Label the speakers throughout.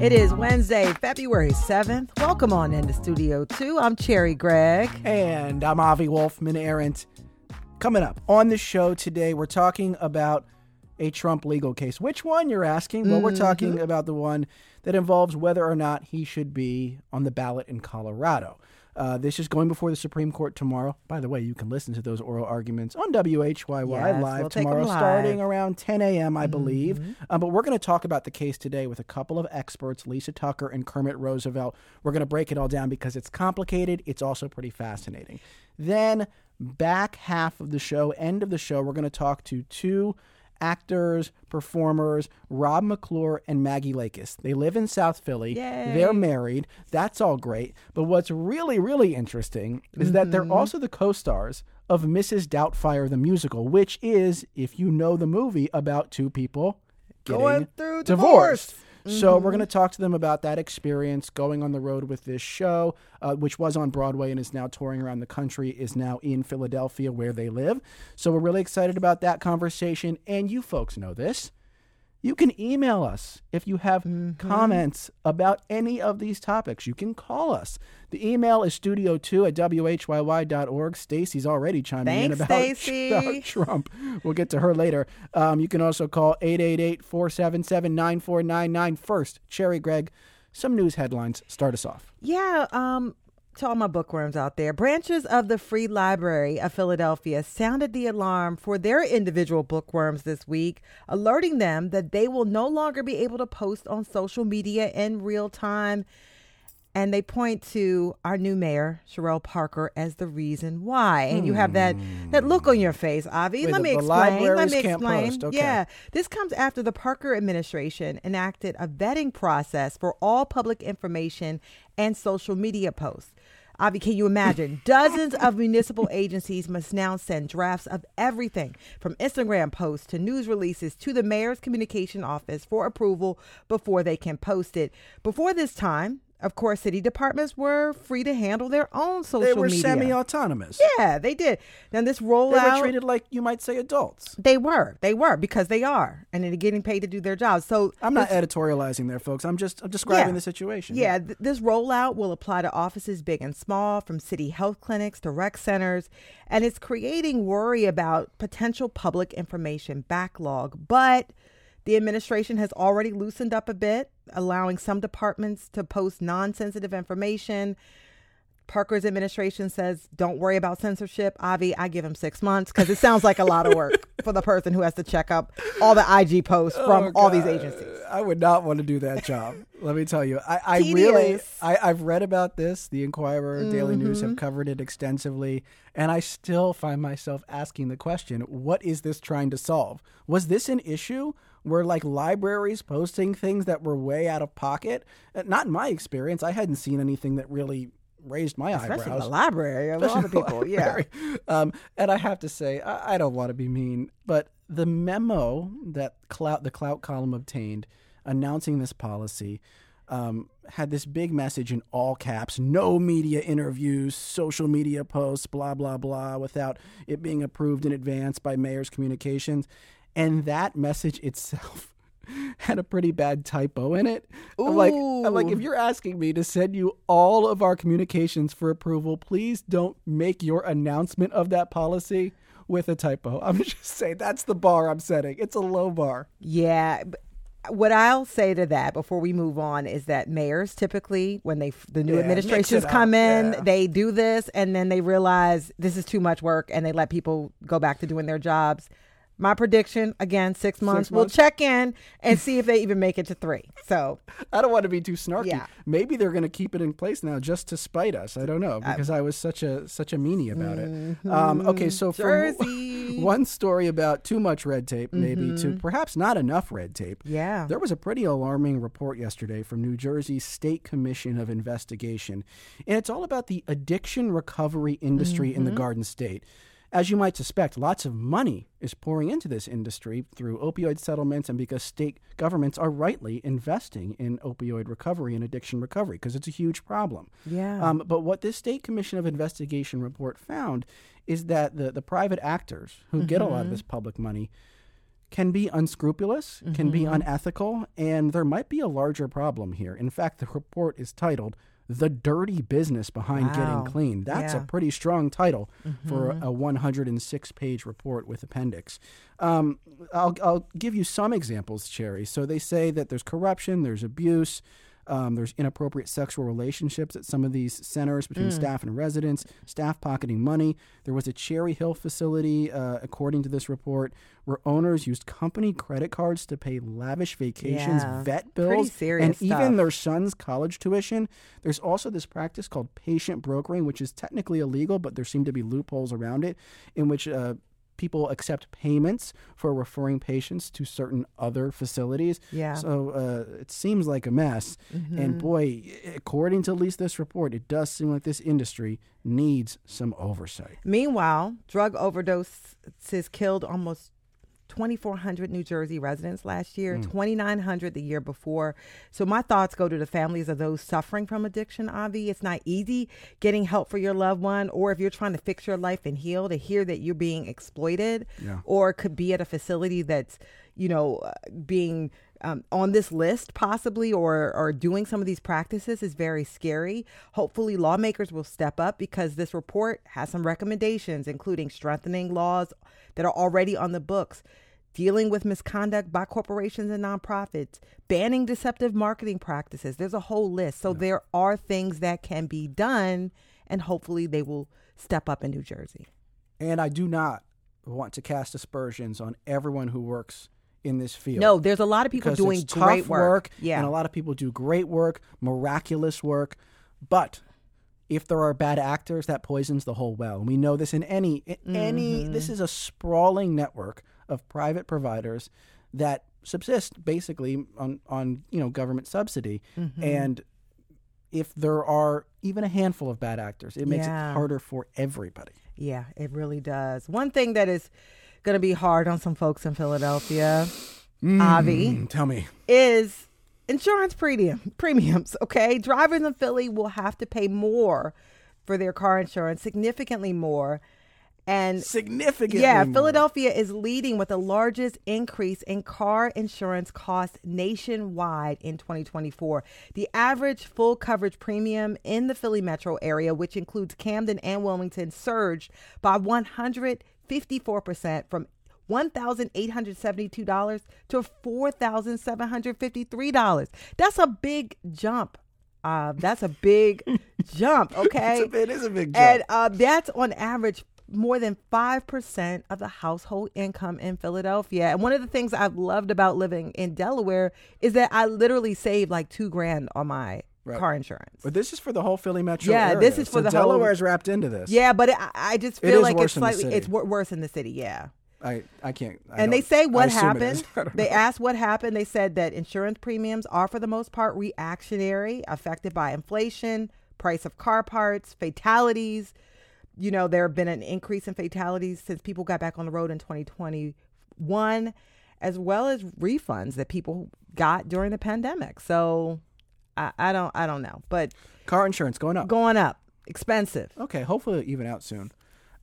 Speaker 1: It is Wednesday, February 7th. Welcome on into Studio 2. I'm Cherri Gregg.
Speaker 2: And I'm Avi Wolfman Arent. Coming up on the show today, we're talking about a Trump legal case. Which one, you're asking? Well, we're
Speaker 1: Mm-hmm.
Speaker 2: talking about the one that involves whether or not he should be on the ballot in Colorado. Uh, this is going before the Supreme Court tomorrow. By the way, you can listen to those oral arguments on WHYY
Speaker 1: Yes,
Speaker 2: live
Speaker 1: we'll
Speaker 2: tomorrow,
Speaker 1: live. Mm-hmm.
Speaker 2: starting around 10 a.m., I believe. Uh, but we're going to talk about the case today with a couple of experts, Lisa Tucker and Kermit Roosevelt. We're going to break it all down because it's complicated. It's also pretty fascinating. Then, back half of the show, end of the show, we're going to talk to two actors, performers, Rob McClure and Maggie Lakis. They live in South Philly.
Speaker 1: Yay.
Speaker 2: They're married. That's all great. But what's really, really interesting is that
Speaker 1: Mm-hmm.
Speaker 2: they're also the co stars of Mrs. Doubtfire the musical, which is, if you know the movie, about two people getting
Speaker 1: Going through
Speaker 2: divorced.
Speaker 1: divorce.
Speaker 2: So we're going to talk to them about that experience going on the road with this show, uh, which was on Broadway and is now touring around the country, is now in Philadelphia where they live. So we're really excited about that conversation. And you folks know this. You can email us if you have comments about any of these topics. You can call us. The email is studio2 at whyy.org. Stacy's already chiming in about,
Speaker 1: Stacey.
Speaker 2: about Trump. We'll get to her later. Um, you can also call 888 477 9499. First, Cherri Gregg, some news headlines. Start us off.
Speaker 1: Yeah, um, to all my bookworms out there, branches of the Free Library of Philadelphia sounded the alarm for their individual bookworms this week, alerting them that they will no longer be able to post on social media in real time. And they point to our new mayor, Cherelle Parker, as the reason why. And you have that hmm. that look on your face, Avi.
Speaker 2: Wait,
Speaker 1: Let
Speaker 2: the-
Speaker 1: me
Speaker 2: the
Speaker 1: explain. Let me explain. Yeah. This comes after the Parker administration enacted a vetting process for all public information and social media posts. Avi, can you imagine? Dozens of municipal agencies must now send drafts of everything from Instagram posts to news releases to the mayor's communication office for approval before they can post it. Before this time, of course, city departments were free to handle their own social media.
Speaker 2: They were
Speaker 1: media.
Speaker 2: semi autonomous.
Speaker 1: Yeah, they did. Now this rollout, They
Speaker 2: were treated like you might say adults.
Speaker 1: they were. They were because they are, and they're getting paid to do their jobs. So
Speaker 2: I'm not editorializing there, folks. I'm just I'm describing
Speaker 1: Yeah.
Speaker 2: the situation.
Speaker 1: Yeah, th- this rollout will apply to offices big and small, from city health clinics to rec centers, and it's creating worry about potential public information backlog. But the administration has already loosened up a bit, allowing some departments to post non-sensitive information. Parker's administration says, "Don't worry about censorship." Avi, I give him six months because it sounds like a lot of work for the person who has to check up all the IG posts from
Speaker 2: Oh,
Speaker 1: all these agencies.
Speaker 2: I would not want to do that job. Let me tell you. I, I really, I, I've read about this. The Inquirer, Daily News
Speaker 1: Mm-hmm.
Speaker 2: have covered it extensively, and I still find myself asking the question: What is this trying to solve? Was this an issue where like libraries posting things that were way out of pocket? Uh, Not in my experience. I hadn't seen anything that really raised my
Speaker 1: Especially
Speaker 2: eyebrows.
Speaker 1: the library, a lot of people, yeah.
Speaker 2: Um, and I have to say, I, I don't want to be mean, but the memo that clout, the Clout column obtained announcing this policy um, had this big message in all caps no media interviews, social media posts, blah, blah, blah, without it being approved in advance by mayor's communications. And that message itself. Had a pretty bad typo in it. I'm like, I'm like, if you're asking me to send you all of our communications for approval, please don't make your announcement of that policy with a typo. I'm just saying that's the bar I'm setting. It's a low bar.
Speaker 1: Yeah. What I'll say to that before we move on is that mayors typically, when they the new
Speaker 2: Yeah,
Speaker 1: administrations come in,
Speaker 2: yeah.
Speaker 1: they do this, and then they realize this is too much work, and they let people go back to doing their jobs. My prediction again, six months. We'll check in and see if they even make it to three. So
Speaker 2: I don't want to be too snarky.
Speaker 1: Yeah.
Speaker 2: Maybe they're going to keep it in place now just to spite us. I don't know because I was such a such a meanie about it. Um, okay, so from
Speaker 1: Mm-hmm.
Speaker 2: One story about too much red tape, maybe to perhaps not enough red tape.
Speaker 1: yeah,
Speaker 2: There was a pretty alarming report yesterday from New Jersey's State Commission of Investigation, and it's all about the addiction recovery industry in the Garden State. As you might suspect, lots of money is pouring into this industry through opioid settlements and because state governments are rightly investing in opioid recovery and addiction recovery because it's a huge problem.
Speaker 1: yeah.
Speaker 2: Um, but what this State Commission of Investigation report found is that the, the private actors who get a lot of this public money can be unscrupulous, can be unethical, and there might be a larger problem here. In fact, the report is titled The Dirty Business Behind
Speaker 1: Wow.
Speaker 2: Getting Clean. That's a pretty strong title for a 106 page report with appendix. Um, I'll, I'll give you some examples, Cherri. So they say that there's corruption, there's abuse. Um, there's inappropriate sexual relationships at some of these centers between staff and residents, staff pocketing money. There was a Cherry Hill facility, uh, according to this report, where owners used company credit cards to pay lavish vacations,
Speaker 1: Yeah.
Speaker 2: vet bills, and even their son's college tuition. There's also this practice called patient brokering, which is technically illegal, but there seem to be loopholes around it, in which uh, people accept payments for referring patients to certain other facilities.
Speaker 1: Yeah.
Speaker 2: So uh, it seems like a mess.
Speaker 1: Mm-hmm.
Speaker 2: And boy, according to at least this report, it does seem like this industry needs some oversight.
Speaker 1: Meanwhile, drug overdoses killed almost 2,400 New Jersey residents last year, 2,900 the year before. So my thoughts go to the families of those suffering from addiction, Avi. It's not easy getting help for your loved one, or if you're trying to fix your life and heal, to hear that you're being exploited,
Speaker 2: Yeah.
Speaker 1: or could be at a facility that's, you know, uh, being um, on this list possibly or or doing some of these practices is very scary. Hopefully lawmakers will step up because this report has some recommendations including strengthening laws that are already on the books, dealing with misconduct by corporations and nonprofits, banning deceptive marketing practices. There's a whole list. So there are things that can be done and hopefully they will step up in New Jersey.
Speaker 2: And I do not want to cast aspersions on everyone who works in this field.
Speaker 1: No, there's a lot of people
Speaker 2: because
Speaker 1: doing great
Speaker 2: tough
Speaker 1: work. Yeah.
Speaker 2: and a lot of people do great work, miraculous work. But if there are bad actors, that poisons the whole well. And we know this in any in any.
Speaker 1: Mm-hmm.
Speaker 2: This is a sprawling network of private providers that subsist basically on on you know government subsidy,
Speaker 1: Mm-hmm.
Speaker 2: and if there are even a handful of bad actors, it makes
Speaker 1: Yeah.
Speaker 2: it harder for everybody.
Speaker 1: Yeah, it really does. One thing that is going to be hard on some folks in Philadelphia, Avi,
Speaker 2: Mm, tell me.
Speaker 1: is insurance premium premiums. Okay, drivers in Philly will have to pay more for their car insurance, significantly more, and
Speaker 2: Significantly.
Speaker 1: yeah,
Speaker 2: more.
Speaker 1: Philadelphia is leading with the largest increase in car insurance costs nationwide in 2024. The average full coverage premium in the Philly metro area, which includes Camden and Wilmington, surged by 154% from $1,872 to $4,753. That's a big jump. Uh, that's a big jump, okay?
Speaker 2: A, it is a big jump.
Speaker 1: And uh, that's on average more than 5% of the household income in Philadelphia. And one of the things I've loved about living in Delaware is that I literally saved like two grand on my
Speaker 2: Right.
Speaker 1: car insurance.
Speaker 2: But this is for the whole Philly metro area.
Speaker 1: Yeah,
Speaker 2: area.
Speaker 1: this is for
Speaker 2: So
Speaker 1: the whole-
Speaker 2: Delaware's wrapped into this.
Speaker 1: Yeah, but it, I- I just feel
Speaker 2: is
Speaker 1: like it's slightly it's wor- worse in the city. Yeah.
Speaker 2: I, I can't. I
Speaker 1: and they say what happened.
Speaker 2: is.
Speaker 1: They asked what happened. They said that insurance premiums are, for the most part, reactionary, affected by inflation, price of car parts, fatalities. You know, there have been an increase in fatalities since people got back on the road in 2021, as well as refunds that people got during the pandemic. So, I, I don't, I don't know, but
Speaker 2: Car insurance going up.
Speaker 1: going up, expensive.
Speaker 2: Okay, hopefully it'll even out soon.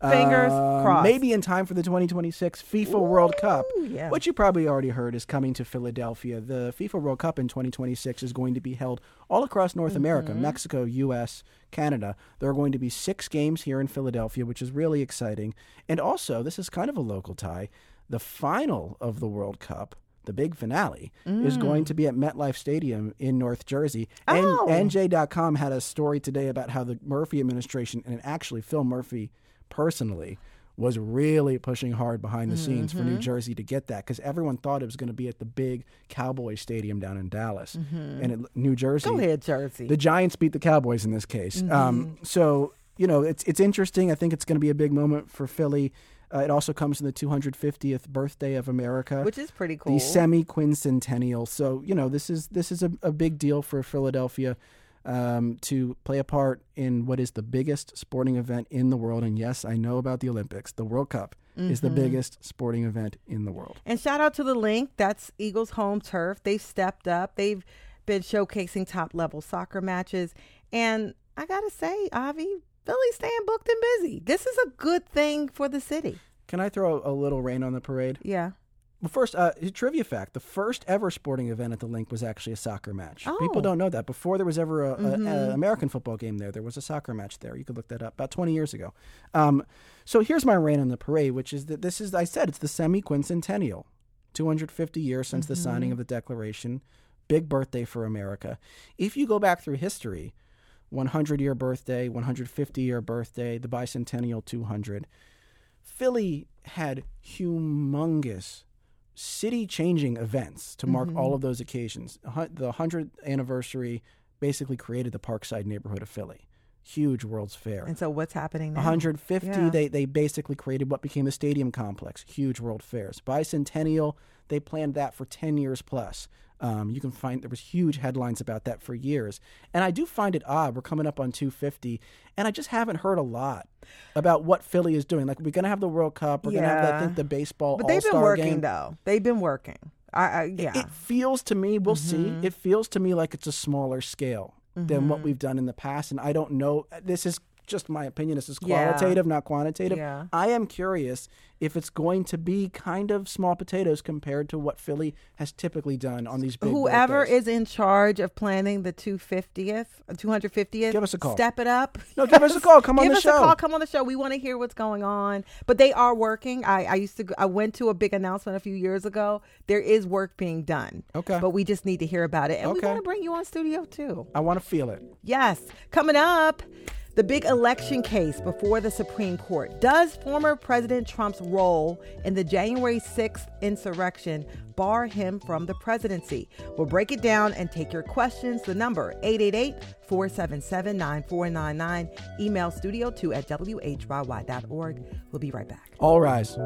Speaker 1: Fingers
Speaker 2: Um,
Speaker 1: crossed.
Speaker 2: Maybe in time for the 2026 FIFA World Cup,
Speaker 1: yeah.
Speaker 2: which you probably already heard is coming to Philadelphia. The FIFA World Cup in 2026 is going to be held all across North America
Speaker 1: Mm-hmm.
Speaker 2: Mexico, U.S., Canada. There are going to be six games here in Philadelphia, which is really exciting. And also, this is kind of a local tie. The final of the World Cup. The big finale is going to be at MetLife Stadium in North Jersey. And
Speaker 1: Mm. Oh.
Speaker 2: NJ.com had a story today about how the Murphy administration, and actually Phil Murphy personally, was really pushing hard behind the scenes for
Speaker 1: Mm-hmm.
Speaker 2: New Jersey to get that because everyone thought it was going to be at the big Cowboy Stadium down in Dallas. And it, New Jersey,
Speaker 1: Mm-hmm. Go ahead, Jersey.
Speaker 2: the Giants beat the Cowboys in this case. Um, so you know it's it's interesting. I think it's going to be a big moment for Philly. Uh, it also comes in the 250th birthday of America,
Speaker 1: which is pretty cool.
Speaker 2: the semi quincentennial. So you know this is this is a, a big deal for Philadelphia um, to play a part in what is the biggest sporting event in the world. And yes, I know about the Olympics. The World Cup is the biggest sporting event in the world.
Speaker 1: And shout out to the Linc. That's Eagles home turf. They've stepped up. They've been showcasing top level soccer matches. And I gotta say, Avi, Philly's staying booked and busy. This is a good thing for the city.
Speaker 2: Can I throw a little rain on the parade?
Speaker 1: Yeah.
Speaker 2: Well, first, uh, trivia fact: the first ever sporting event at the Linc was actually a soccer match.
Speaker 1: Oh.
Speaker 2: People don't know that. Before there was ever an
Speaker 1: Mm-hmm.
Speaker 2: American football game there, there was a soccer match there. You could look that up. About 20 years ago. Um, so here's my reign on the parade, which is that this is I said it's the semi quincentennial, 250 years since the signing of the Declaration. Big birthday for America. If you go back through history, 100 year birthday, 150 year birthday, the bicentennial 200. Philly had humongous city changing events to mark all mm-hmm. of those occasions. The 100th anniversary basically created the Parkside neighborhood of Philly. Huge World's Fair.
Speaker 1: And so what's happening now?
Speaker 2: 150,
Speaker 1: Yeah.
Speaker 2: they, they basically created what became the stadium complex. Huge World Fairs. Bicentennial, they planned that for 10 years plus. Um, you can find there was huge headlines about that for years, and I do find it odd. We're coming up on 250, and I just haven't heard a lot about what Philly is doing. Like we're gonna have the World Cup, we're gonna have I think the baseball.
Speaker 1: But they've been
Speaker 2: All-Star
Speaker 1: working
Speaker 2: game.
Speaker 1: though. They've been working. I, I yeah.
Speaker 2: It feels to me, we'll
Speaker 1: Mm-hmm.
Speaker 2: see. It feels to me like it's a smaller scale than what we've done in the past, and I don't know. This is just my opinion. This is
Speaker 1: Yeah.
Speaker 2: qualitative, not quantitative.
Speaker 1: Yeah.
Speaker 2: I am curious if it's going to be kind of small potatoes compared to what Philly has typically done on these big.
Speaker 1: Whoever
Speaker 2: birthdays.
Speaker 1: is in charge of planning the 250th, 250th,
Speaker 2: Give us a call.
Speaker 1: Step it up.
Speaker 2: No, give us a call. Come on the show.
Speaker 1: Give us a call. Come on the show. We want to hear what's going on. But they are working. I, I used to. I went to a big announcement a few years ago. There is work being done.
Speaker 2: Okay.
Speaker 1: But we just need to hear about it, and we want to bring you on studio too.
Speaker 2: I want to feel it.
Speaker 1: Yes. Coming up, the big election case before the Supreme Court. Does former President Trump's role in the January 6th insurrection bar him from the presidency? We'll break it down and take your questions. The number 888-477-9499. Email studio2 at whyy.org. We'll be right back.
Speaker 2: All rise.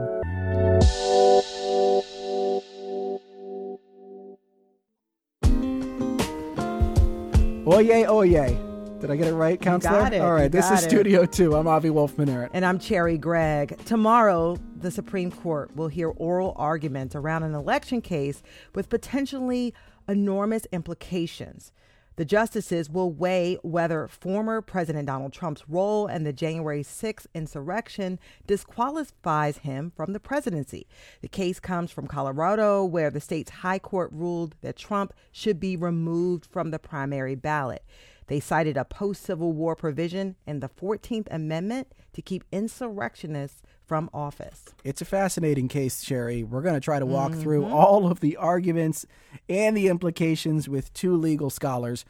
Speaker 2: Oye, oye. Did I get it right, counselor?
Speaker 1: got it.
Speaker 2: All
Speaker 1: You
Speaker 2: right, this is
Speaker 1: it.
Speaker 2: Studio 2. I'm Avi Wolfman.
Speaker 1: And I'm Cherri Gregg. Tomorrow, the Supreme Court will hear oral arguments around an election case with potentially enormous implications. The justices will weigh whether former President Donald Trump's role in the January 6th insurrection disqualifies him from the presidency. The case comes from Colorado, where the state's high court ruled that Trump should be removed from the primary ballot. They cited a post Civil War provision in the 14th Amendment to keep insurrectionists from office.
Speaker 2: It's a fascinating case, Cherri. We're going to try to walk through mm-hmm. all of the arguments and the implications with two legal scholars.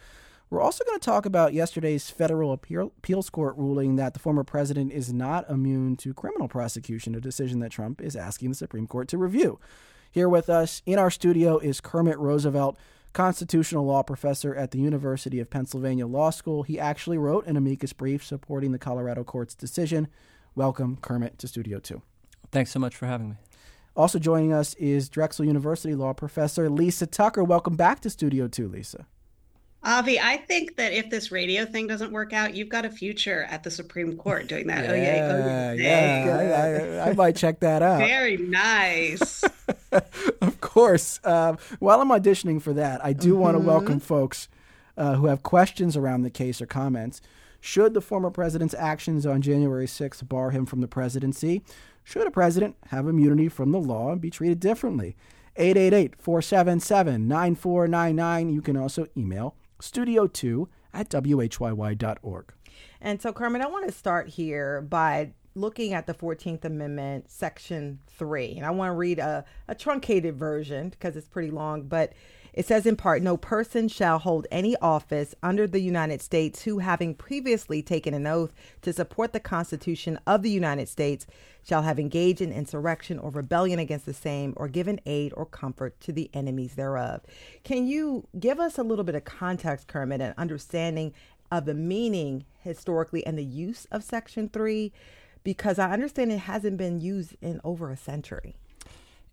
Speaker 2: We're also going to talk about yesterday's federal appeal, appeals court ruling that the former president is not immune to criminal prosecution, a decision that Trump is asking the Supreme Court to review. Here with us in our studio is Kermit Roosevelt, constitutional law professor at the University of Pennsylvania Law School. He actually wrote an amicus brief supporting the Colorado court's decision. Welcome, Kermit, to Studio 2.
Speaker 3: Thanks so much for having me.
Speaker 2: Also joining us is Drexel University law professor Lisa Tucker. Welcome back to Studio 2, Lisa.
Speaker 4: Avi, I think that if this radio thing doesn't work out, you've got a future at the Supreme Court doing that. oh yeah, oh
Speaker 2: yeah,
Speaker 4: yeah.
Speaker 2: yeah. I, I, I might check that out.
Speaker 4: Very nice.
Speaker 2: of course. Uh, while I'm auditioning for that, I do want to welcome folks uh, who have questions around the case or comments. Should the former president's actions on January 6th bar him from the presidency? Should a president have immunity from the law and be treated differently? 888 477 9499. You can also email studio2 at whyy.org.
Speaker 1: And so, Carmen, I want to start here by looking at the 14th Amendment, Section 3. And I want to read a, a truncated version because it's pretty long, but it says in part No person shall hold any office under the United States who, having previously taken an oath to support the Constitution of the United States, shall have engaged in insurrection or rebellion against the same, or given aid or comfort to the enemies thereof. Can you give us a little bit of context, Kermit, and understanding of the meaning historically and the use of Section 3? Because I understand it hasn't been used in over a century.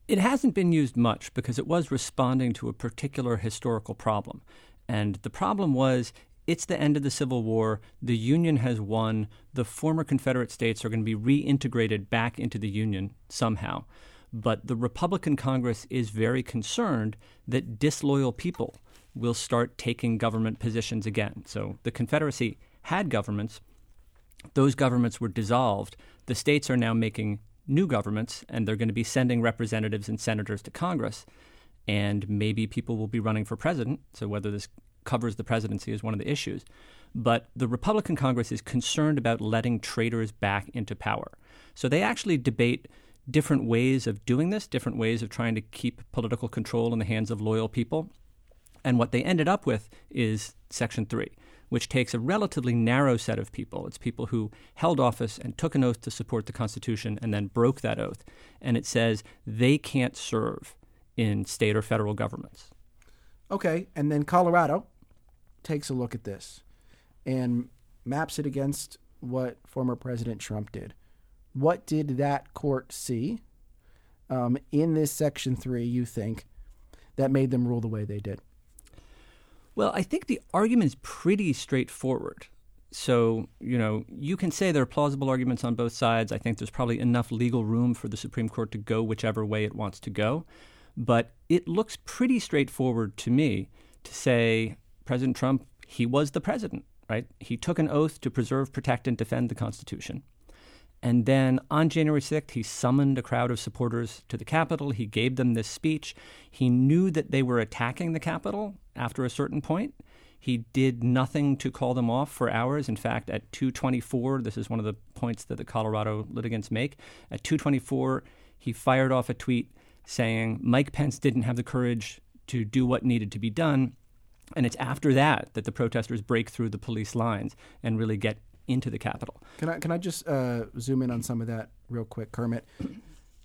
Speaker 3: It hasn't been used much because it was responding to a particular historical problem. And the problem was it's the end of the Civil War. The Union has won. The former Confederate states are going to be reintegrated back into the Union somehow. But the Republican Congress is very concerned that disloyal people will start taking government positions again. So the Confederacy had governments, those governments were dissolved. The states are now making new governments, and they're going to be sending representatives and senators to Congress. And maybe people will be running for president. So, whether this covers the presidency is one of the issues. But the Republican Congress is concerned about letting traitors back into power. So, they actually debate different ways of doing this, different ways of trying to keep political control in the hands of loyal people. And what they ended up with is Section 3, which takes a relatively narrow set of people. It's people who held office and took an oath to support the Constitution and then broke that oath. And it says they can't serve in state or federal governments.
Speaker 2: Okay, and then Colorado takes a look at this and maps it against what former President Trump did. What did that court see um, in this Section 3, you think, that made them rule the way they did?
Speaker 3: Well, I think the argument is pretty straightforward. So, you know, you can say there are plausible arguments on both sides. I think there's probably enough legal room for the Supreme Court to go whichever way it wants to go. But it looks pretty straightforward to me to say President Trump, he was the president, right? He took an oath to preserve, protect, and defend the Constitution. And then on January 6th, he summoned a crowd of supporters to the Capitol. He gave them this speech. He knew that they were attacking the Capitol after a certain point. He did nothing to call them off for hours. In fact, at 224, this is one of the points that the Colorado litigants make. At 224, he fired off a tweet saying Mike Pence didn't have the courage to do what needed to be done. And it's after that that the protesters break through the police lines and really get into the Capitol.
Speaker 2: Can I can I just uh, zoom in on some of that real quick, Kermit?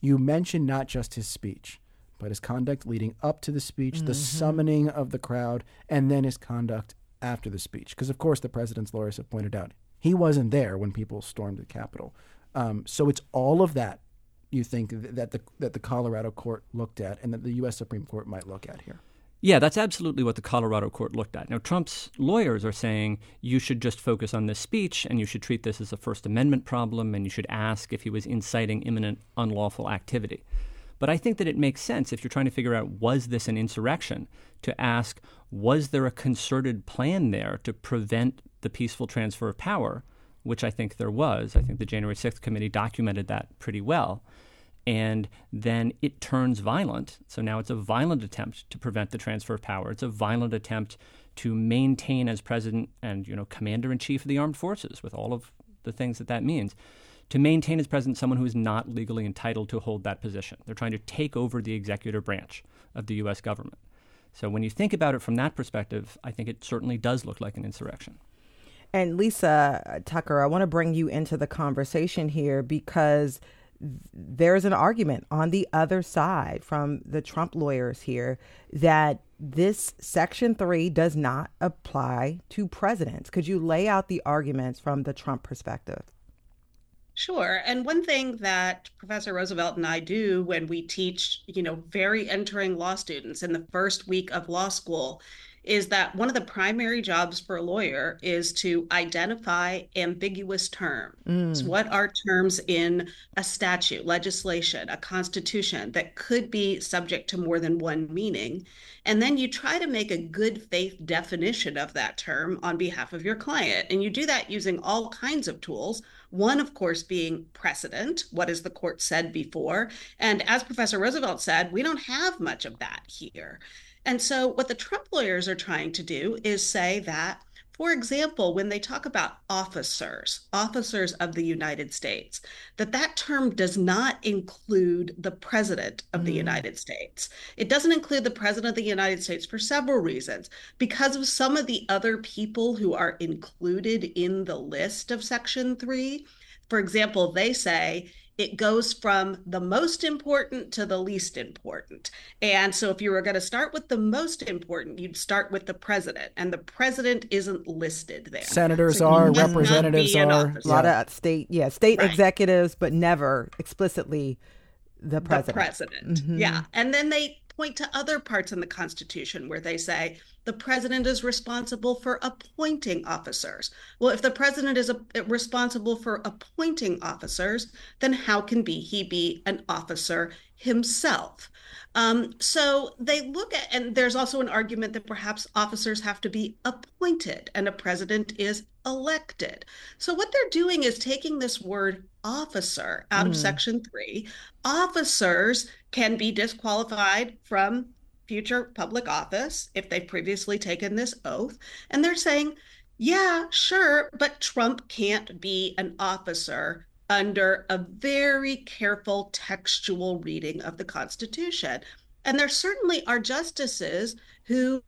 Speaker 2: You mentioned not just his speech, but his conduct leading up to the speech, mm-hmm. the summoning of the crowd, and then his conduct after the speech. Because of course, the president's lawyers have pointed out he wasn't there when people stormed the Capitol. Um, so it's all of that you think that the that the Colorado court looked at, and that the U.S. Supreme Court might look at here.
Speaker 3: Yeah, that's absolutely what the Colorado court looked at. Now, Trump's lawyers are saying you should just focus on this speech and you should treat this as a First Amendment problem and you should ask if he was inciting imminent unlawful activity. But I think that it makes sense if you're trying to figure out was this an insurrection to ask was there a concerted plan there to prevent the peaceful transfer of power, which I think there was. I think the January 6th committee documented that pretty well and then it turns violent. So now it's a violent attempt to prevent the transfer of power. It's a violent attempt to maintain as president and you know commander in chief of the armed forces with all of the things that that means. To maintain as president someone who is not legally entitled to hold that position. They're trying to take over the executive branch of the U.S. government. So when you think about it from that perspective, I think it certainly does look like an insurrection.
Speaker 1: And Lisa uh, Tucker, I want to bring you into the conversation here because there's an argument on the other side from the Trump lawyers here that this Section 3 does not apply to presidents. Could you lay out the arguments from the Trump perspective?
Speaker 4: Sure. And one thing that Professor Roosevelt and I do when we teach, you know, very entering law students in the first week of law school is that one of the primary jobs for a lawyer is to identify ambiguous terms. Mm. What are terms in a statute, legislation, a constitution that could be subject to more than one meaning? And then you try to make a good faith definition of that term on behalf of your client. And you do that using all kinds of tools. One, of course, being precedent. What has the court said before? And as Professor Roosevelt said, we don't have much of that here. And so, what the Trump lawyers are trying to do is say that, for example, when they talk about officers, officers of the United States, that that term does not include the president of mm. the United States. It doesn't include the president of the United States for several reasons. Because of some of the other people who are included in the list of Section 3, for example, they say it goes from the most important to the least important. And so if you were going to start with the most important, you'd start with the president, and the president isn't listed there.
Speaker 2: Senators so are, representatives are.
Speaker 1: A lot of state, yeah, state right. executives, but never explicitly the president.
Speaker 4: The president, mm-hmm. yeah. And then they point to other parts in the Constitution where they say the president is responsible for appointing officers. Well, if the president is a, responsible for appointing officers, then how can be he be an officer himself. Um, so they look at, and there's also an argument that perhaps officers have to be appointed and a president is elected. So what they're doing is taking this word officer out mm. of Section 3. Officers can be disqualified from future public office if they've previously taken this oath. And they're saying, yeah, sure, but Trump can't be an officer under a very careful textual reading of the Constitution. And there certainly are justices who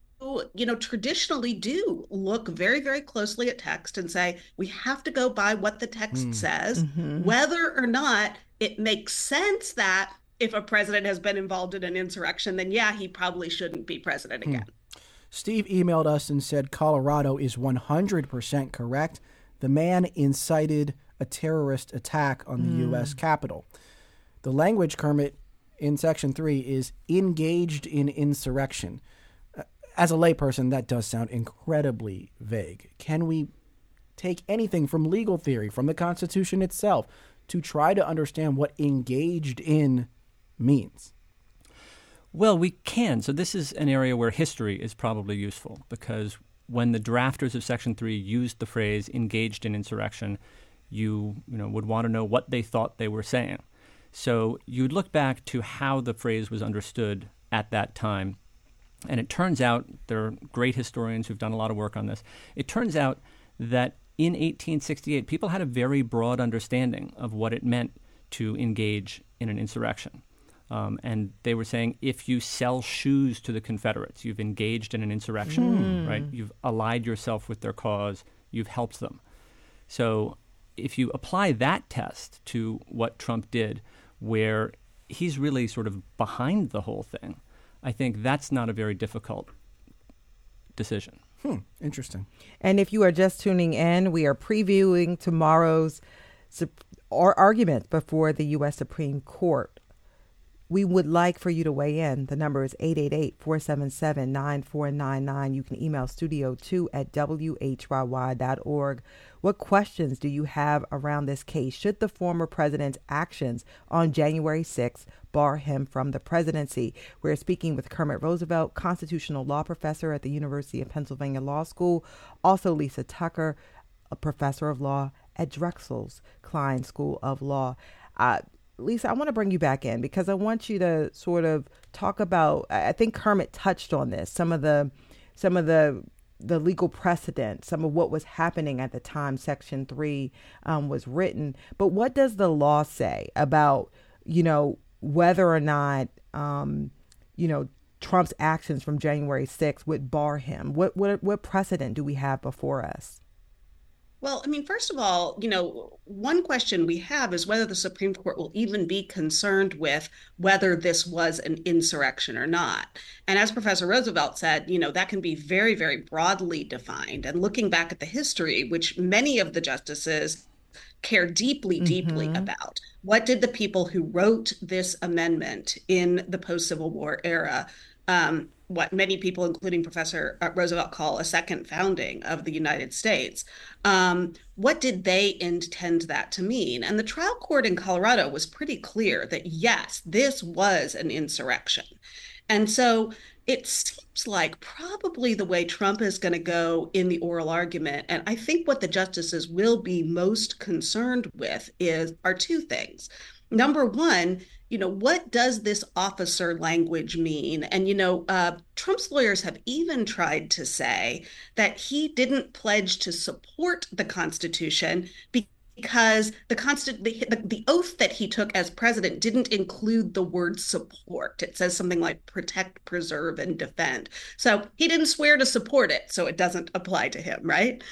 Speaker 4: you know traditionally do look very very closely at text and say we have to go by what the text mm. says mm-hmm. whether or not it makes sense that if a president has been involved in an insurrection then yeah he probably shouldn't be president hmm. again mm.
Speaker 2: steve emailed us and said colorado is 100% correct the man incited a terrorist attack on the mm. U.S. Capitol. The language, Kermit, in Section 3 is engaged in insurrection. Uh, as a layperson, that does sound incredibly vague. Can we take anything from legal theory, from the Constitution itself, to try to understand what engaged in means?
Speaker 3: Well, we can. So, this is an area where history is probably useful because when the drafters of Section 3 used the phrase engaged in insurrection, you, you know, would want to know what they thought they were saying. So you'd look back to how the phrase was understood at that time. And it turns out, there are great historians who've done a lot of work on this. It turns out that in 1868, people had a very broad understanding of what it meant to engage in an insurrection. Um, and they were saying if you sell shoes to the Confederates, you've engaged in an insurrection, mm. right? You've allied yourself with their cause, you've helped them. So if you apply that test to what Trump did, where he's really sort of behind the whole thing, I think that's not a very difficult decision.
Speaker 2: Hmm, interesting.
Speaker 1: And if you are just tuning in, we are previewing tomorrow's argument before the U.S. Supreme Court we would like for you to weigh in. The number is 888-477-9499. You can email studio2 at whyy.org. What questions do you have around this case? Should the former president's actions on January 6th bar him from the presidency? We're speaking with Kermit Roosevelt, constitutional law professor at the University of Pennsylvania Law School, also Lisa Tucker, a professor of law at Drexel's Kline School of Law. Uh, Lisa, I want to bring you back in because I want you to sort of talk about. I think Kermit touched on this. Some of the, some of the, the legal precedent, some of what was happening at the time Section Three um, was written. But what does the law say about, you know, whether or not, um, you know, Trump's actions from January 6th would bar him? What what what precedent do we have before us?
Speaker 4: Well, I mean, first of all, you know, one question we have is whether the Supreme Court will even be concerned with whether this was an insurrection or not. And as Professor Roosevelt said, you know, that can be very, very broadly defined. And looking back at the history, which many of the justices care deeply, deeply mm-hmm. about, what did the people who wrote this amendment in the post Civil War era um, what many people, including Professor uh, Roosevelt, call a second founding of the United States. Um, what did they intend that to mean? And the trial court in Colorado was pretty clear that yes, this was an insurrection. And so it seems like probably the way Trump is going to go in the oral argument, and I think what the justices will be most concerned with is are two things. Number one, you know, what does this officer language mean? And, you know, uh, Trump's lawyers have even tried to say that he didn't pledge to support the Constitution because the, constant the, the, the oath that he took as president didn't include the word support it says something like protect preserve and defend so he didn't swear to support it so it doesn't apply to him right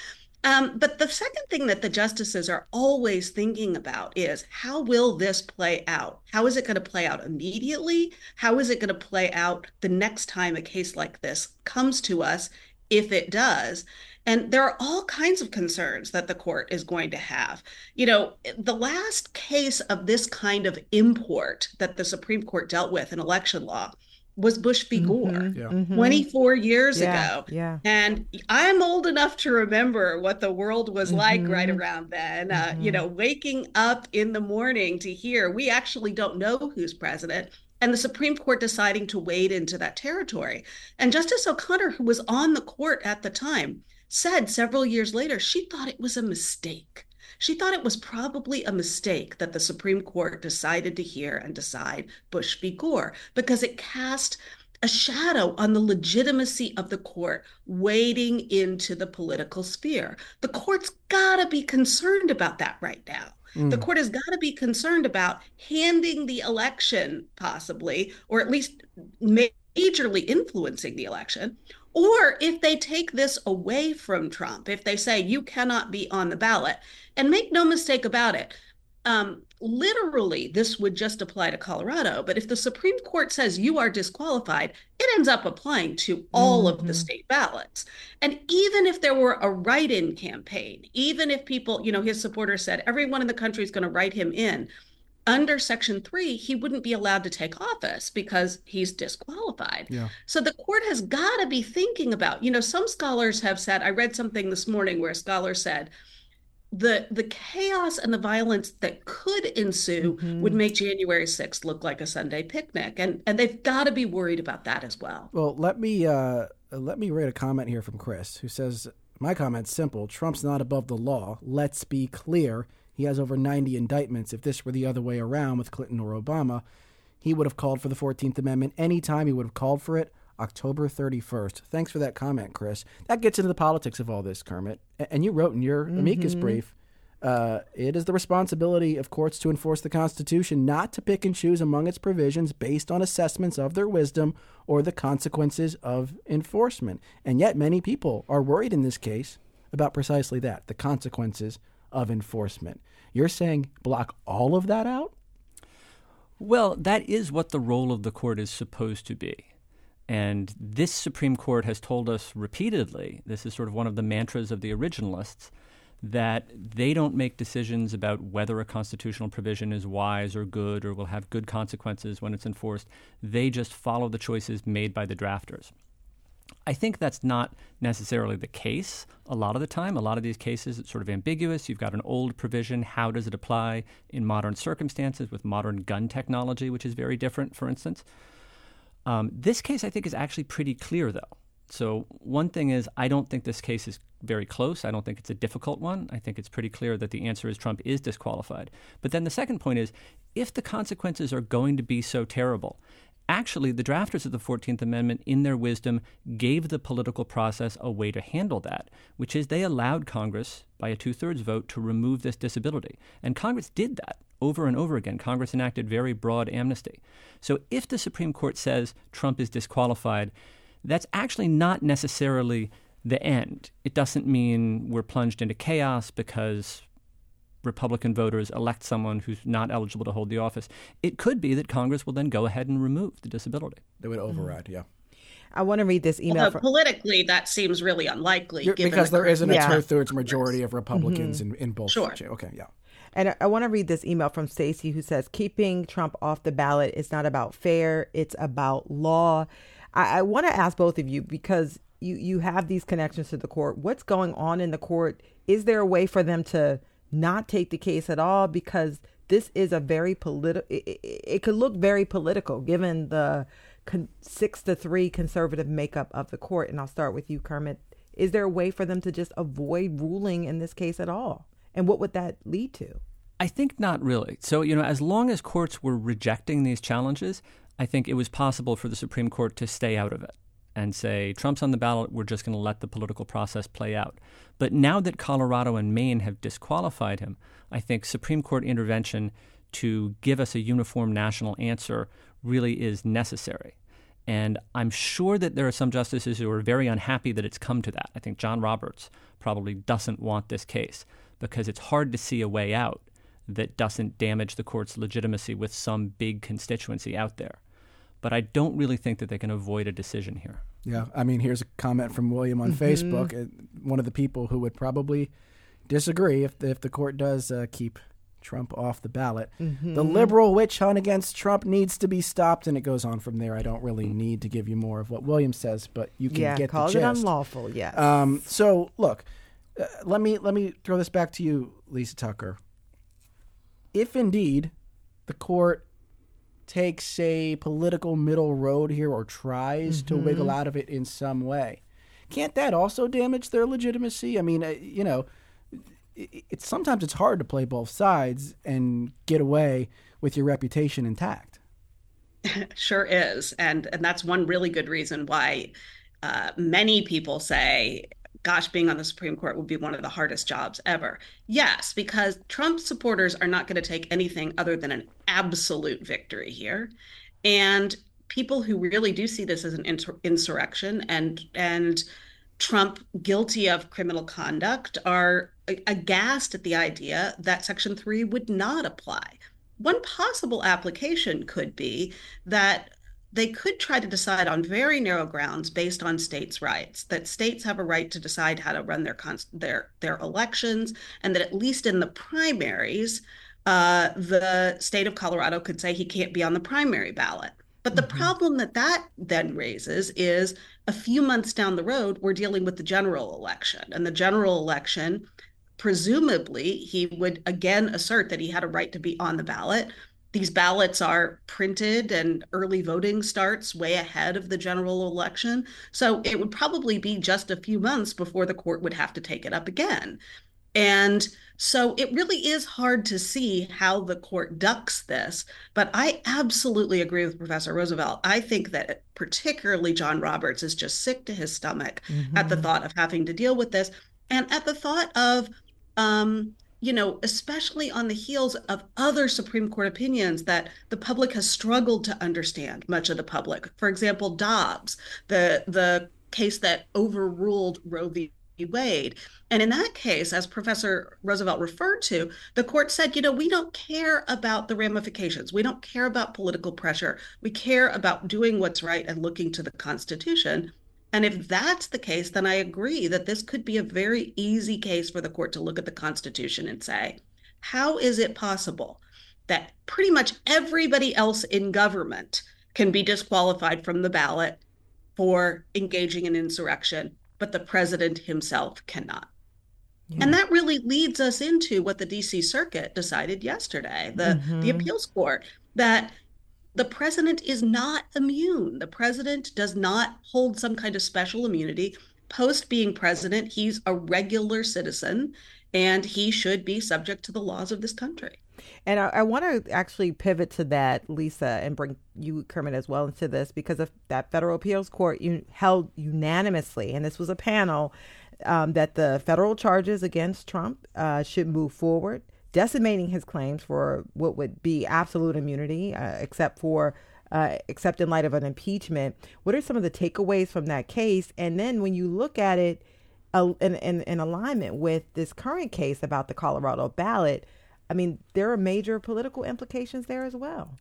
Speaker 4: um, but the second thing that the justices are always thinking about is how will this play out? How is it going to play out immediately? How is it going to play out the next time a case like this comes to us, if it does? And there are all kinds of concerns that the court is going to have. You know, the last case of this kind of import that the Supreme Court dealt with in election law was Bush v. Gore mm-hmm, yeah. mm-hmm. 24 years
Speaker 1: yeah,
Speaker 4: ago.
Speaker 1: Yeah.
Speaker 4: And I'm old enough to remember what the world was mm-hmm. like right mm-hmm. around then. Uh, you mm-hmm. know, waking up in the morning to hear we actually don't know who's president. and the Supreme Court deciding to wade into that territory. And Justice O'Connor, who was on the court at the time, said several years later she thought it was a mistake. She thought it was probably a mistake that the Supreme Court decided to hear and decide Bush v. Gore because it cast a shadow on the legitimacy of the court wading into the political sphere. The court's got to be concerned about that right now. Mm. The court has got to be concerned about handing the election, possibly, or at least majorly influencing the election. Or if they take this away from Trump, if they say you cannot be on the ballot, and make no mistake about it, um, literally this would just apply to Colorado. But if the Supreme Court says you are disqualified, it ends up applying to all mm-hmm. of the mm-hmm. state ballots. And even if there were a write in campaign, even if people, you know, his supporters said everyone in the country is going to write him in, under Section 3, he wouldn't be allowed to take office because he's disqualified. Yeah. So the court has got to be thinking about, you know, some scholars have said, I read something this morning where a scholar said, the the chaos and the violence that could ensue mm-hmm. would make January 6th look like a Sunday picnic and and they've got to be worried about that as well.
Speaker 2: Well, let me uh let me read a comment here from Chris who says my comment's simple. Trump's not above the law. Let's be clear. He has over 90 indictments. If this were the other way around with Clinton or Obama, he would have called for the 14th Amendment anytime he would have called for it. October 31st. Thanks for that comment, Chris. That gets into the politics of all this, Kermit. And you wrote in your mm-hmm. amicus brief uh, it is the responsibility of courts to enforce the Constitution, not to pick and choose among its provisions based on assessments of their wisdom or the consequences of enforcement. And yet, many people are worried in this case about precisely that the consequences of enforcement. You're saying block all of that out?
Speaker 3: Well, that is what the role of the court is supposed to be. And this Supreme Court has told us repeatedly this is sort of one of the mantras of the originalists that they don't make decisions about whether a constitutional provision is wise or good or will have good consequences when it's enforced. They just follow the choices made by the drafters. I think that's not necessarily the case a lot of the time. A lot of these cases, it's sort of ambiguous. You've got an old provision. How does it apply in modern circumstances with modern gun technology, which is very different, for instance? Um, this case, I think, is actually pretty clear, though. So, one thing is, I don't think this case is very close. I don't think it's a difficult one. I think it's pretty clear that the answer is Trump is disqualified. But then the second point is, if the consequences are going to be so terrible, actually, the drafters of the 14th Amendment, in their wisdom, gave the political process a way to handle that, which is they allowed Congress, by a two thirds vote, to remove this disability. And Congress did that over and over again. Congress enacted very broad amnesty. So if the Supreme Court says Trump is disqualified, that's actually not necessarily the end. It doesn't mean we're plunged into chaos because Republican voters elect someone who's not eligible to hold the office. It could be that Congress will then go ahead and remove the disability.
Speaker 2: They would override, mm-hmm. yeah.
Speaker 1: I want to read this email.
Speaker 4: Although from, politically, that seems really unlikely.
Speaker 2: because the there isn't yeah. a two-thirds majority of Republicans mm-hmm. in, in both.
Speaker 4: Sure.
Speaker 2: Okay, yeah.
Speaker 1: And I, I want to read this email from Stacy who says, keeping Trump off the ballot is not about fair, it's about law. I, I want to ask both of you because you you have these connections to the court. What's going on in the court? Is there a way for them to not take the case at all? Because this is a very political. It, it, it, could look very political given the con- six to three conservative makeup of the court. And I'll start with you, Kermit. Is there a way for them to just avoid ruling in this case at all? And what would that lead to?
Speaker 3: I think not really. So, you know, as long as courts were rejecting these challenges, I think it was possible for the Supreme Court to stay out of it and say, Trump's on the ballot, we're just going to let the political process play out. But now that Colorado and Maine have disqualified him, I think Supreme Court intervention to give us a uniform national answer really is necessary. And I'm sure that there are some justices who are very unhappy that it's come to that. I think John Roberts probably doesn't want this case because it's hard to see a way out that doesn't damage the court's legitimacy with some big constituency out there but I don't really think that they can avoid a decision here.
Speaker 2: Yeah, I mean, here's a comment from William on mm-hmm. Facebook, one of the people who would probably disagree if the, if the court does uh, keep Trump off the ballot. Mm-hmm. The liberal witch hunt against Trump needs to be stopped, and it goes on from there. I don't really need to give you more of what William says, but you can
Speaker 1: yeah,
Speaker 2: get
Speaker 1: call
Speaker 2: the gist.
Speaker 1: it unlawful. Yes.
Speaker 2: Um, so look, uh, let me let me throw this back to you, Lisa Tucker. If indeed the court takes a political middle road here or tries
Speaker 1: Mm-hmm.
Speaker 2: to wiggle out of it in some way, can't that also damage their legitimacy? I mean, uh, you know, it's sometimes it's hard to play both sides and get away with your reputation intact.
Speaker 4: Sure is, and and that's one really good reason why uh, many people say, "Gosh, being on the Supreme Court would be one of the hardest jobs ever." Yes, because Trump supporters are not going to take anything other than an absolute victory here, and people who really do see this as an insur- insurrection and and Trump guilty of criminal conduct are aghast at the idea that Section 3 would not apply. One possible application could be that they could try to decide on very narrow grounds based on states' rights, that states have a right to decide how to run their their their elections, and that at least in the primaries, uh, the state of Colorado could say he can't be on the primary ballot. But the mm-hmm. problem that that then raises is a few months down the road, we're dealing with the general election. And the general election, presumably, he would again assert that he had a right to be on the ballot. These ballots are printed and early voting starts way ahead of the general election. So it would probably be just a few months before the court would have to take it up again. And so it really is hard to see how the court ducks this. But I absolutely agree with Professor Roosevelt. I think that particularly John Roberts is just sick to his stomach mm-hmm. at the thought of having to deal with this and at the thought of, um, you know, especially on the heels of other Supreme Court opinions that the public has struggled to understand, much of the public. For example, Dobbs, the the case that overruled Roe v. Wade. And in that case, as Professor Roosevelt referred to, the court said, you know, we don't care about the ramifications. We don't care about political pressure. We care about doing what's right and looking to the Constitution. And if that's the case, then I agree that this could be a very easy case for the court to look at the Constitution and say, how is it possible that pretty much everybody else in government can be disqualified from the ballot for engaging in insurrection, but the president himself cannot? Yeah. And that really leads us into what the DC Circuit decided yesterday, the, mm-hmm. the appeals court, that the president is not immune. The president does not hold some kind of special immunity. Post being president, he's a regular citizen and he should be subject to the laws of this country.
Speaker 1: And I, I want to actually pivot to that, Lisa, and bring you, Kermit, as well into this because of that federal appeals court you held unanimously, and this was a panel um, that the federal charges against Trump uh, should move forward, decimating his claims for what would be absolute immunity, uh, except for uh, except in light of an impeachment. What are some of the takeaways from that case? And then when you look at it uh, in, in, in alignment with this current case about the Colorado ballot, I mean, there are major political implications there as well.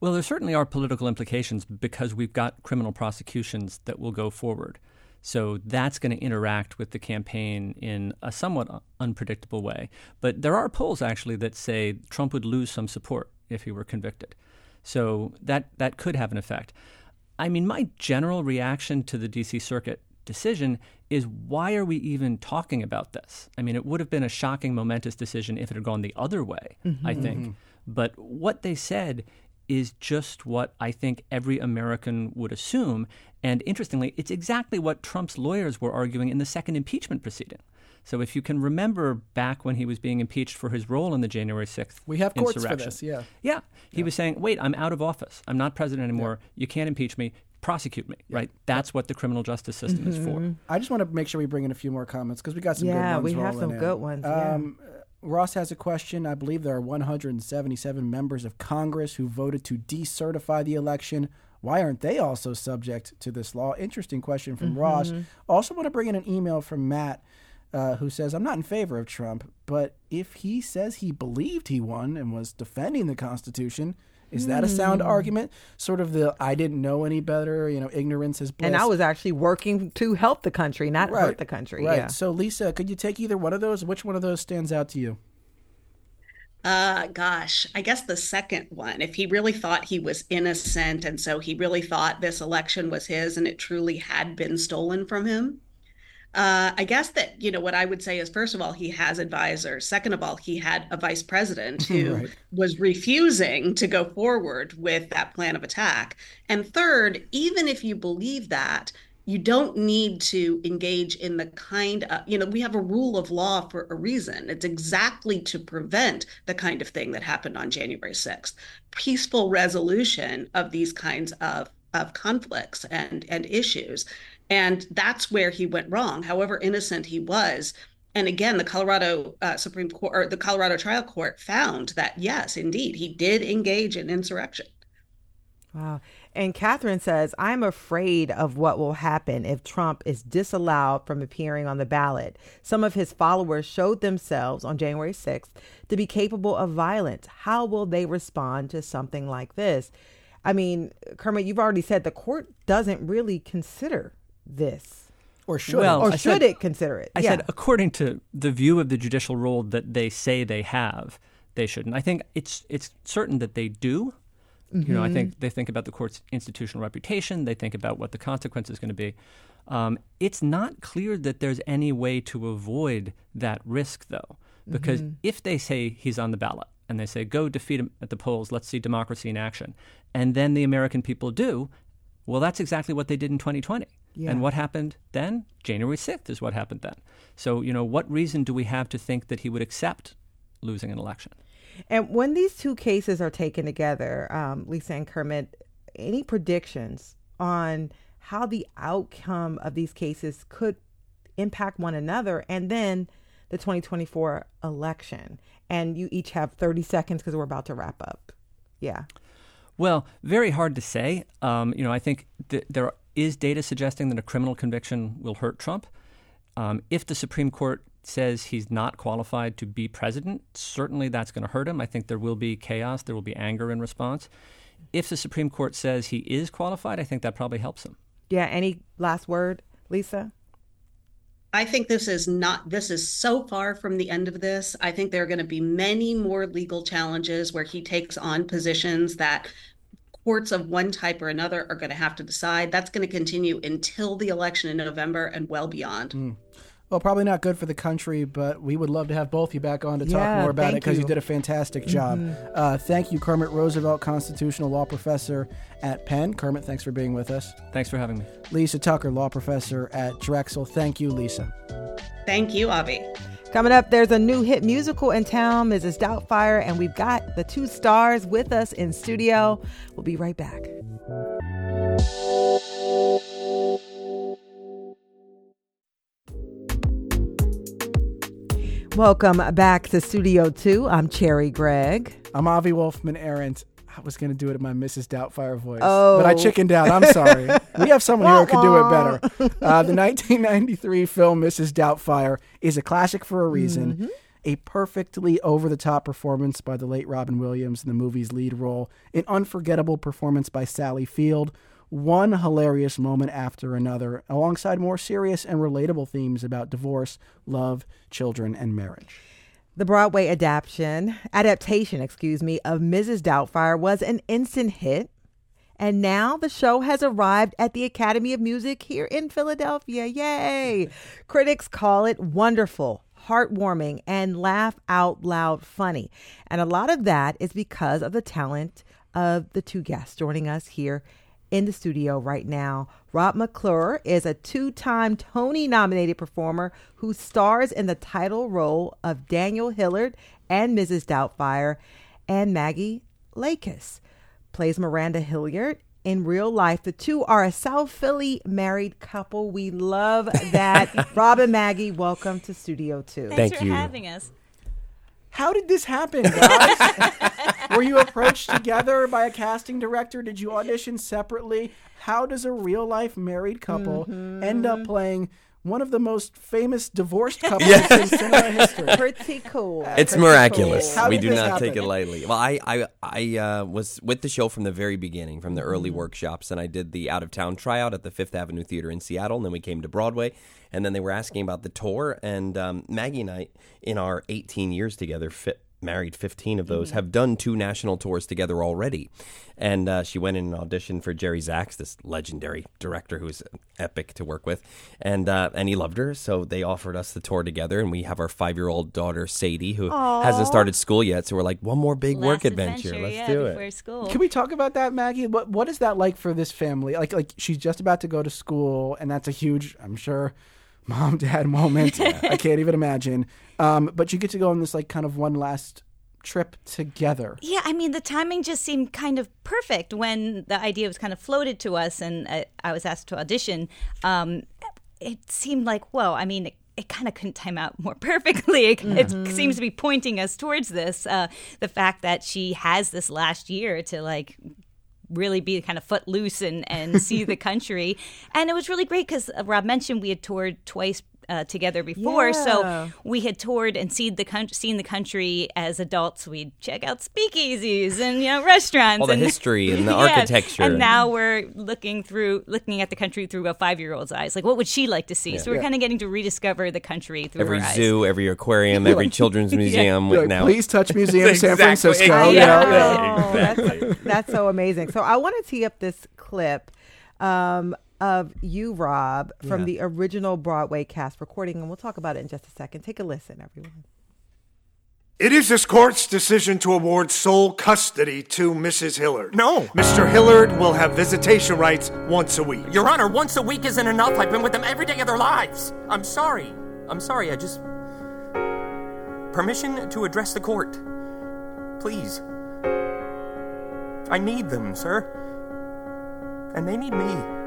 Speaker 3: Well, there certainly are political implications because we've got criminal prosecutions that will go forward. So that's going to interact with the campaign in a somewhat unpredictable way. But there are polls actually that say Trump would lose some support if he were convicted. So that that could have an effect. I mean, my general reaction to the DC Circuit decision is why are we even talking about this? I mean, it would have been a shocking, momentous decision if it had gone the other way, mm-hmm. I think. Mm-hmm. But what they said is just what I think every American would assume. And interestingly, it's exactly what Trump's lawyers were arguing in the second impeachment proceeding. So if you can remember back when he was being impeached for his role in the January 6th
Speaker 2: We have courts for this, yeah.
Speaker 3: Yeah. He yeah. was saying, wait, I'm out of office. I'm not president anymore. Yeah. You can't impeach me. Prosecute me, yeah. right? That's what the criminal justice system mm-hmm. is for.
Speaker 2: I just want to make sure we bring in a few more comments because we got some
Speaker 1: yeah,
Speaker 2: good
Speaker 1: ones. Yeah, we have some
Speaker 2: in.
Speaker 1: good ones. Um,
Speaker 2: Ross has a question. I believe there are 177 members of Congress who voted to decertify the election. Why aren't they also subject to this law? Interesting question from mm-hmm. Ross. Also, want to bring in an email from Matt. Uh, who says, I'm not in favor of Trump, but if he says he believed he won and was defending the Constitution, is that a sound hmm. argument? Sort of the I didn't know any better, you know, ignorance is bliss.
Speaker 1: And I was actually working to help the country, not right. hurt the country.
Speaker 2: Right.
Speaker 1: Yeah.
Speaker 2: So, Lisa, could you take either one of those? Which one of those stands out to you?
Speaker 4: Uh, gosh, I guess the second one. If he really thought he was innocent, and so he really thought this election was his, and it truly had been stolen from him, Uh, I guess that, you know, what I would say is, first of all, he has advisors. Second of all, he had a vice president who right. was refusing to go forward with that plan of attack. And third, even if you believe that, you don't need to engage in the kind of, you know, we have a rule of law for a reason. It's exactly to prevent the kind of thing that happened on January 6th. Peaceful resolution of these kinds of of conflicts and and issues and that's where he went wrong however innocent he was and again the colorado uh, supreme court or the colorado trial court found that yes indeed he did engage in insurrection
Speaker 1: wow and Catherine says, I'm afraid of what will happen if Trump is disallowed from appearing on the ballot. Some of his followers showed themselves on January 6th to be capable of violence. How will they respond to something like this? I mean, Kermit, you've already said the court doesn't really consider this.
Speaker 2: Or should
Speaker 1: well,
Speaker 2: it?
Speaker 1: Or should said, it consider it?
Speaker 3: I yeah. said, according to the view of the judicial role that they say they have, they shouldn't. I think it's it's certain that they do. Mm-hmm. You know, I think mm-hmm. they think about the court's institutional reputation. They think about what the consequence is going to be. Um, it's not clear that there's any way to avoid that risk, though, because mm-hmm. if they say he's on the ballot and they say, go defeat him at the polls, let's see democracy in action, and then the American people do, well, that's exactly what they did in 2020. Yeah. And what happened then? January 6th is what happened then. So, you know, what reason do we have to think that he would accept losing an election?
Speaker 1: And when these two cases are taken together, um, Lisa and Kermit, any predictions on how the outcome of these cases could impact one another and then the 2024 election? And you each have 30 seconds because we're about to wrap up. Yeah.
Speaker 3: Well, very hard to say. Um, you know, I think th- there is data suggesting that a criminal conviction will hurt Trump. Um, if the Supreme Court says he's not qualified to be president, certainly that's going to hurt him. I think there will be chaos, there will be anger in response. If the Supreme Court says he is qualified, I think that probably helps him.
Speaker 1: Yeah. Any last word, Lisa?
Speaker 4: I think this is not, this is so far from the end of this. I think there are going to be many more legal challenges where he takes on positions that courts of one type or another are going to have to decide. That's going to continue until the election in November and well beyond. Mm.
Speaker 2: Well, probably not good for the country, but we would love to have both of you back on to talk yeah, more about it because you. you. did a fantastic job. Mm-hmm. Uh, thank you, Kermit Roosevelt, constitutional law professor at Penn. Kermit, thanks for being with us.
Speaker 3: Thanks for having me.
Speaker 2: Lisa Tucker, law professor at Drexel. Thank you, Lisa.
Speaker 4: Thank you, Avi.
Speaker 1: Coming up, there's a new hit musical in town, Mrs. Doubtfire, and we've got the two stars with us in studio. We'll be right back. Welcome back to Studio 2. I'm Cherri Gregg.
Speaker 2: I'm Avi Wolfman Arent. I was going to do it in my Mrs. Doubtfire voice, oh. but I chickened out. I'm sorry. we have someone here who could do it better. Uh, the 1993 film Mrs. Doubtfire is a classic for a reason. Mm-hmm. A perfectly over the top performance by the late Robin Williams in the movie's lead role, an unforgettable performance by Sally Field, one hilarious moment after another, alongside more serious and relatable themes about divorce, love, children, and marriage.
Speaker 1: The Broadway adaptation, adaptation, excuse me, of Mrs. Doubtfire was an instant hit. And now the show has arrived at the Academy of Music here in Philadelphia. Yay! Critics call it wonderful, heartwarming, and laugh out loud funny. And a lot of that is because of the talent of the two guests joining us here in the studio right now. Rob McClure is a two time Tony nominated performer who stars in the title role of Daniel Hillard and Mrs. Doubtfire, and Maggie Lakis plays Miranda Hillard. In real life, the two are a South Philly married couple. We love that. Rob and Maggie, welcome to Studio 2.
Speaker 5: Thanks Thank for you. having us.
Speaker 2: How did this happen, guys? Were you approached together by a casting director? Did you audition separately? How does a real life married couple mm-hmm. end up playing one of the most famous divorced couples yes. in cinema history.
Speaker 1: Pretty cool.
Speaker 6: It's
Speaker 1: Pretty
Speaker 6: miraculous.
Speaker 1: Cool.
Speaker 6: We do not happen? take it lightly. Well, I I, I uh, was with the show from the very beginning, from the early mm-hmm. workshops, and I did the out of town tryout at the Fifth Avenue Theater in Seattle, and then we came to Broadway, and then they were asking about the tour, and um, Maggie and I, in our 18 years together, fit married 15 of those, have done two national tours together already. And uh, she went in and auditioned for Jerry Zaks, this legendary director who's epic to work with, and uh, and he loved her. So they offered us the tour together, and we have our five year old daughter Sadie, who hasn't started school yet. So we're like, one more big work
Speaker 5: Last
Speaker 6: adventure. Let's
Speaker 5: yeah,
Speaker 6: do it.
Speaker 5: school.
Speaker 2: Can we talk about that, Maggie? What what is that like for this family? Like like she's just about to go to school, and that's a huge, I'm sure, mom dad moment. I can't even imagine. Um, but you get to go on this like kind of one last trip together.
Speaker 5: Yeah, I mean, the timing just seemed kind of perfect when the idea was kind of floated to us and I, I was asked to audition. Um, it seemed like, whoa, I mean, it, it kind of couldn't time out more perfectly. It, it seems to be pointing us towards this. Uh, the fact that she has this last year to like really be kind of footloose and, and see the country. And it was really great because uh, Rob mentioned we had toured twice uh, together before.
Speaker 1: Yeah.
Speaker 5: So we had toured and seen the, coun- seen the country as adults. We'd check out speakeasies and you know restaurants.
Speaker 6: All the
Speaker 5: and,
Speaker 6: history and the
Speaker 5: Yes.
Speaker 6: architecture.
Speaker 5: And now we're looking through looking at the country through a five year old's eyes. Like, what would she like to see? So we're kind of getting to rediscover the country through
Speaker 6: Every
Speaker 5: her eyes.
Speaker 6: zoo, every aquarium, every children's museum.
Speaker 2: You're
Speaker 6: with
Speaker 2: like,
Speaker 6: now.
Speaker 2: Please touch Museum San Francisco.
Speaker 1: I
Speaker 6: yeah.
Speaker 2: know?
Speaker 1: know. That's, that's so amazing. So I want to tee up this clip um, of you, Rob, from
Speaker 2: Yeah.
Speaker 1: the original Broadway cast recording, and we'll talk about it in just a second. Take a listen, everyone.
Speaker 7: It is this court's decision to award sole custody to Mrs. Hillard.
Speaker 8: No.
Speaker 7: Mr. Hillard will have visitation rights once a week.
Speaker 8: Your Honor, once a week isn't enough. I've been with them every day of their lives. I'm sorry. I'm sorry. I just. Permission to address the court. Please. I need them, sir. And they need me.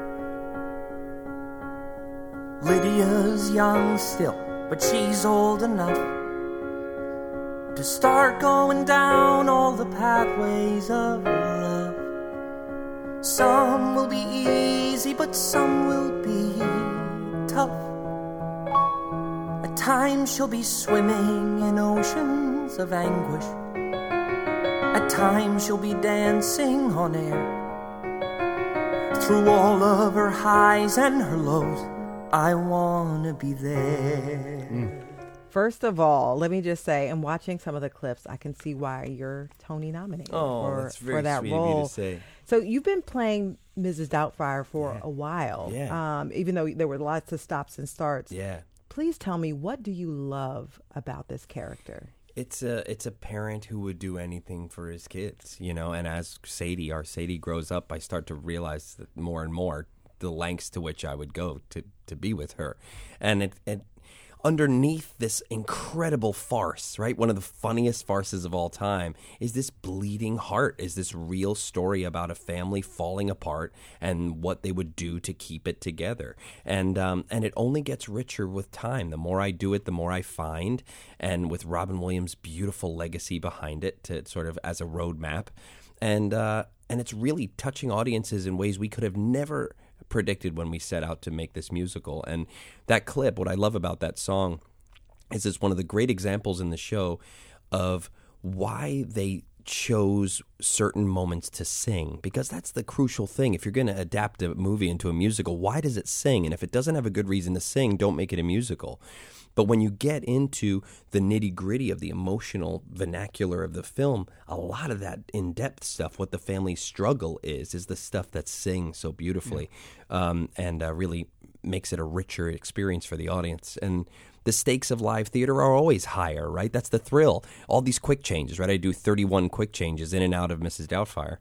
Speaker 8: Lydia's young still, but she's old enough to start going down all the pathways of love. Some will be easy, but some will be tough. At times she'll be swimming in oceans of anguish. At times she'll be dancing on air. Through all of her highs and her lows, I wanna be there.
Speaker 1: First of all, let me just say, in watching some of the clips, I can see why you're Tony nominated
Speaker 6: Oh,
Speaker 1: for,
Speaker 6: that's very
Speaker 1: for that
Speaker 6: sweet of you to
Speaker 1: role.
Speaker 6: say.
Speaker 1: So you've been playing Mrs. Doubtfire for a while,
Speaker 6: Yeah.
Speaker 1: um, even though there were lots of stops and starts.
Speaker 6: Yeah.
Speaker 1: Please tell me, what do you love about this character?
Speaker 6: It's a it's a parent who would do anything for his kids, you know. And as Sadie, our Sadie, grows up, I start to realize that more and more the lengths to which I would go to to be with her, and it, it underneath this incredible farce, right? One of the funniest farces of all time is this bleeding heart, is this real story about a family falling apart and what they would do to keep it together. And um, and it only gets richer with time. The more I do it, the more I find. And with Robin Williams' beautiful legacy behind it, to sort of as a roadmap, and uh, and it's really touching audiences in ways we could have never predicted when we set out to make this musical. And that clip, what I love about that song is it's one of the great examples in the show of why they chose certain moments to sing because that's the crucial thing. If you're going to adapt a movie into a musical why does it sing? And if it doesn't have a good reason to sing don't make it a musical but when you get into the nitty gritty of the emotional vernacular of the film, a lot of that in depth stuff, what the family struggle is, is the stuff that sings so beautifully um, and uh, really makes it a richer experience for the audience. And the stakes of live theater are always higher, right? That's the thrill. All these quick changes, right? I do 31 quick changes in and out of Mrs. Doubtfire.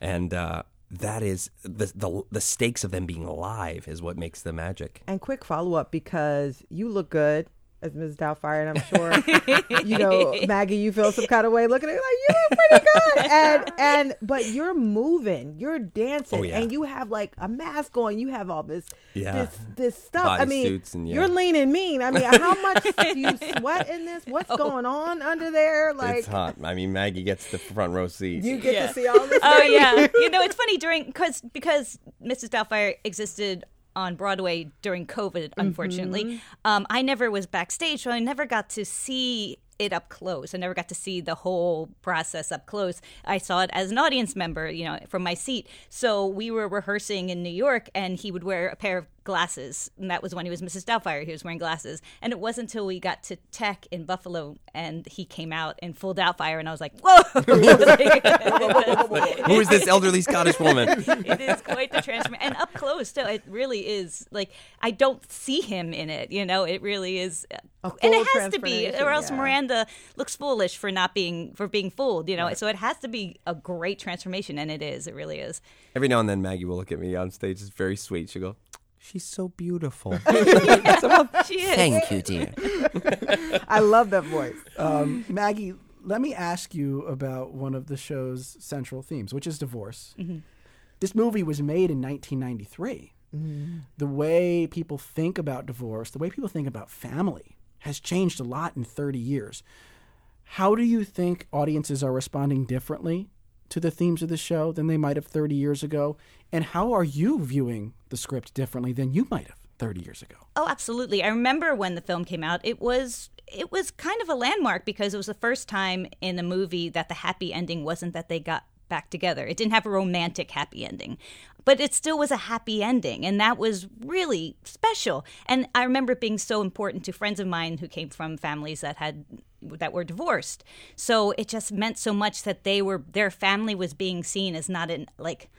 Speaker 6: And, uh, that is the, the the stakes of them being live is what makes the magic.
Speaker 1: And quick follow up because you look good as Mrs. Doubtfire, and I'm sure you know Maggie. You feel some kind of way looking at it like you look pretty good, and and but you're moving, you're dancing,
Speaker 6: Oh, yeah.
Speaker 1: and you have like a mask on. You have all this
Speaker 6: Yeah.
Speaker 1: this this stuff. I mean,
Speaker 6: Bodysuits and, yeah.
Speaker 1: you're lean and mean. I mean, how much do you sweat in this? What's oh. going on under there? Like
Speaker 6: it's hot. I mean, Maggie gets the front row seat.
Speaker 1: you get
Speaker 5: Yeah.
Speaker 1: to see all this.
Speaker 5: Oh
Speaker 1: Maggie?
Speaker 5: yeah, you know it's funny during because because Mrs. Doubtfire existed on Broadway during COVID. Unfortunately, um, I never was backstage, so I never got to see it up close. I never got to see the whole process up close. I saw it as an audience member, you know, from my seat. So we were rehearsing in New York, and he would wear a pair of glasses, and that was when he was Mrs. Doubtfire. He was wearing glasses, and it wasn't until we got to Tech in Buffalo and he came out in full Doubtfire, and I was like, "Whoa!"
Speaker 6: Who is this elderly Scottish woman?
Speaker 5: it is quite the transformation, and up close too. It really is. Like I don't see him in it. You know, it really is,
Speaker 1: uh,
Speaker 5: and it has to be, or else
Speaker 1: yeah.
Speaker 5: Miranda looks foolish for not being for being fooled. You know, so it has to be a great transformation, and it is. It really is.
Speaker 6: Every now and then, Maggie will look at me on stage. It's very sweet. She'll go, "She's so beautiful."
Speaker 5: She is.
Speaker 6: Thank you, dear.
Speaker 1: I love that voice.
Speaker 2: Um, Maggie, let me ask you about one of the show's central themes, which is divorce. This movie was made in 1993. The way people think about divorce, the way people think about family, has changed a lot in 30 years. How do you think audiences are responding differently to the themes of the show than they might have 30 years ago? And how are you viewing the script differently than you might have 30 years ago?
Speaker 5: Oh, absolutely. I remember when the film came out. It was it was kind of a landmark because it was the first time in a movie that the happy ending wasn't that they got back together. It didn't have a romantic happy ending, but it still was a happy ending, and that was really special. And I remember it being so important to friends of mine who came from families that had that were divorced. So it just meant so much that they were their family was being seen as not in like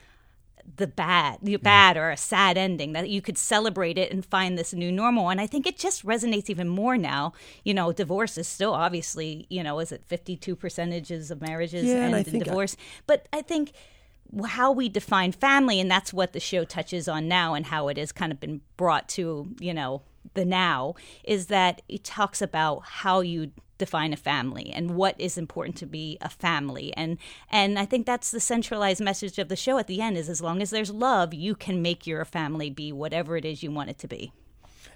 Speaker 5: the bad, the bad or a sad ending that you could celebrate it and find this new normal. And I think it just resonates even more now. You know, divorce is still obviously, you know, is it 52 percentages of marriages
Speaker 6: Yeah, and
Speaker 5: end in
Speaker 6: think I-
Speaker 5: divorce? but I think how we define family, and that's what the show touches on now and how it has kind of been brought to, you know, the now, is that it talks about how you define a family and what is important to be a family and and I think that's the centralized message of the show at the end is as long as there's love you can make your family be whatever it is you want it to be.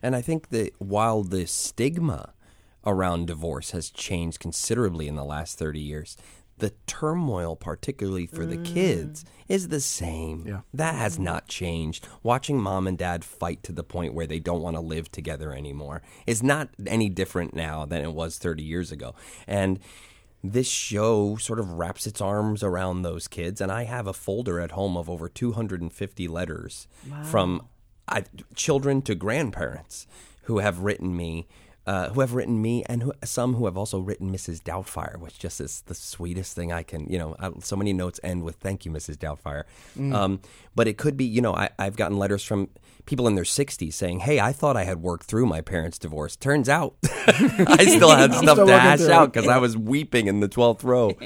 Speaker 6: And I think that while the stigma around divorce has changed considerably in the last 30 years, the turmoil, particularly for the kids, mm. is the same.
Speaker 2: Yeah.
Speaker 6: That has not changed. Watching mom and dad fight to the point where they don't want to live together anymore is not any different now than it was 30 years ago. And this show sort of wraps its arms around those kids. And I have a folder at home of over 250 letters from I, children to grandparents who have written me, uh, who have written me, and who, some who have also written Mrs. Doubtfire, which just is the sweetest thing I can. You know, I, so many notes end with "Thank you, Mrs. Doubtfire." Um, but it could be, you know, I, I've gotten letters from people in their 60s saying, "Hey, I thought I had worked through my parents' divorce. Turns out, I still had stuff
Speaker 2: still
Speaker 6: to hash
Speaker 2: through
Speaker 6: out because I was weeping in the 12th row."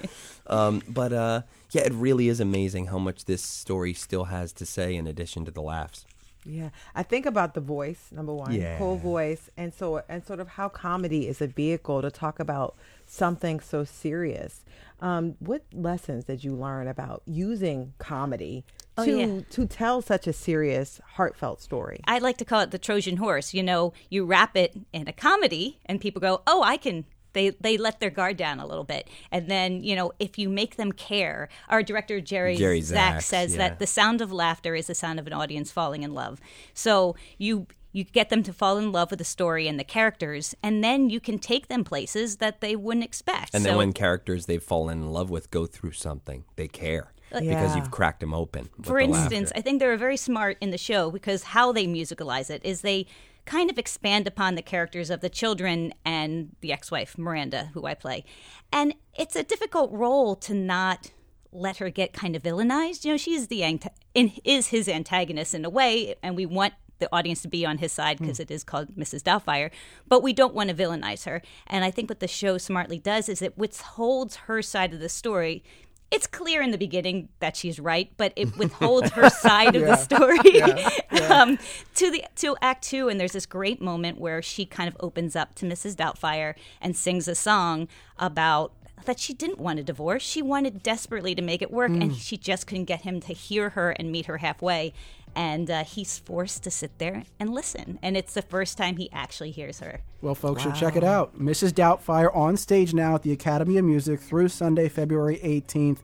Speaker 6: Um, but uh, yeah, it really is amazing how much this story still has to say in addition to the laughs.
Speaker 1: Yeah, I think about the voice number one,
Speaker 6: Yeah.
Speaker 1: cool voice, and so and sort of how comedy is a vehicle to talk about something so serious. Um, what lessons did you learn about using comedy
Speaker 5: Oh,
Speaker 1: to
Speaker 5: yeah.
Speaker 1: to tell such a serious, heartfelt story?
Speaker 5: I like to call it the Trojan horse. You know, you wrap it in a comedy, and people go, "Oh, I can." They they let their guard down a little bit, and then you know if you make them care. Our director Jerry,
Speaker 6: Jerry Zaks
Speaker 5: says
Speaker 6: yeah.
Speaker 5: that the sound of laughter is the sound of an audience falling in love. So you you get them to fall in love with the story and the characters, and then you can take them places that they wouldn't expect.
Speaker 6: And then when characters they've fallen in love with go through something, they care because
Speaker 1: Yeah.
Speaker 6: you've cracked them open.
Speaker 5: For instance,
Speaker 6: laughter.
Speaker 5: I think they were very smart in the show because how they musicalize it is they kind of expand upon the characters of the children and the ex-wife Miranda, who I play, and it's a difficult role to not let her get kind of villainized. You know, she's the anta- in, is his antagonist in a way, and we want the audience to be on his side hmm. because it is called Mrs. Doubtfire, but we don't want to villainize her. And I think what the show smartly does is it withholds her side of the story. It's clear in the beginning that she's right, but it withholds her side of the story um, to the to Act Two. And there's this great moment where she kind of opens up to Mrs. Doubtfire and sings a song about that she didn't want a divorce. She wanted desperately to make it work, and she just couldn't get him to hear her and meet her halfway. And uh, he's forced to sit there and listen. And it's the first time he actually hears her.
Speaker 2: Well, folks should check it out. Mrs. Doubtfire on stage now at the Academy of Music through Sunday, February 18th.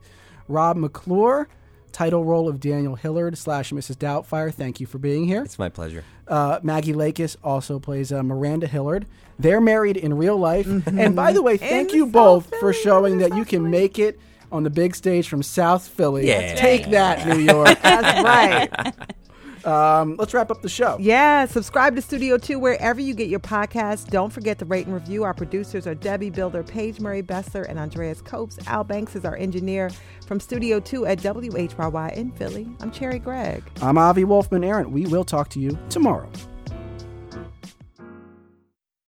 Speaker 2: Rob McClure, title role of Daniel Hillard slash Mrs. Doubtfire. Thank you for being here.
Speaker 6: it's my pleasure.
Speaker 2: Uh, Maggie Lakis also plays uh, Miranda Hillard. They're married in real life. And by the way, thank
Speaker 1: In
Speaker 2: you both for showing that you can
Speaker 1: Philly.
Speaker 2: make it on the big stage from South Philly.
Speaker 6: Yeah.
Speaker 2: Take that, New York.
Speaker 1: That's right.
Speaker 2: Um, let's wrap up the show.
Speaker 1: Yeah, subscribe to Studio 2 wherever you get your podcasts. Don't forget to rate and review. Our producers are Debbie Builder, Paige Murray Bessler, and Andreas Copes. Al Banks is our engineer from Studio 2 at WHYY in Philly. I'm Cherri Gregg.
Speaker 2: I'm Avi Wolfman Arent. We will talk to you tomorrow.